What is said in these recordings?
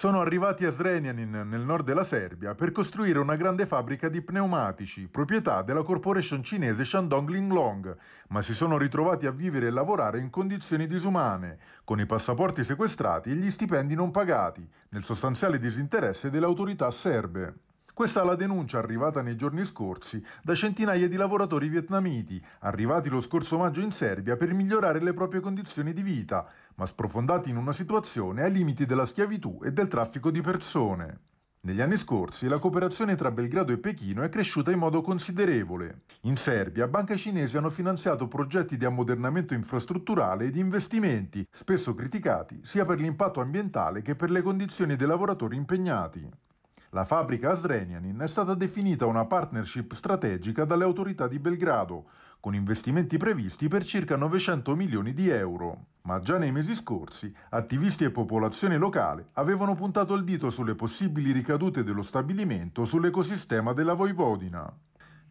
Sono arrivati a Zrenjanin, nel nord della Serbia, per costruire una grande fabbrica di pneumatici, proprietà della corporation cinese Shandong Linglong, ma si sono ritrovati a vivere e lavorare in condizioni disumane, con i passaporti sequestrati e gli stipendi non pagati, nel sostanziale disinteresse delle autorità serbe. Questa è la denuncia arrivata nei giorni scorsi da centinaia di lavoratori vietnamiti, arrivati lo scorso maggio in Serbia per migliorare le proprie condizioni di vita, ma sprofondati in una situazione ai limiti della schiavitù e del traffico di persone. Negli anni scorsi la cooperazione tra Belgrado e Pechino è cresciuta in modo considerevole. In Serbia banche cinesi hanno finanziato progetti di ammodernamento infrastrutturale e di investimenti, spesso criticati sia per l'impatto ambientale che per le condizioni dei lavoratori impegnati. La fabbrica a Zrenjanin è stata definita una partnership strategica dalle autorità di Belgrado, con investimenti previsti per circa 900 milioni di euro. Ma già nei mesi scorsi, attivisti e popolazione locale avevano puntato il dito sulle possibili ricadute dello stabilimento sull'ecosistema della Voivodina.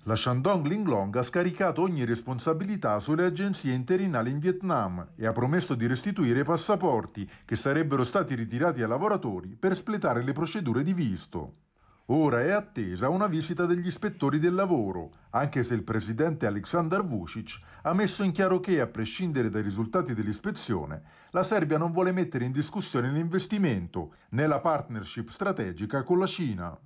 La Shandong Linglong ha scaricato ogni responsabilità sulle agenzie interinali in Vietnam e ha promesso di restituire i passaporti che sarebbero stati ritirati ai lavoratori per spletare le procedure di visto. Ora è attesa una visita degli ispettori del lavoro, anche se il presidente Aleksandar Vucic ha messo in chiaro che, a prescindere dai risultati dell'ispezione, la Serbia non vuole mettere in discussione l'investimento né la partnership strategica con la Cina.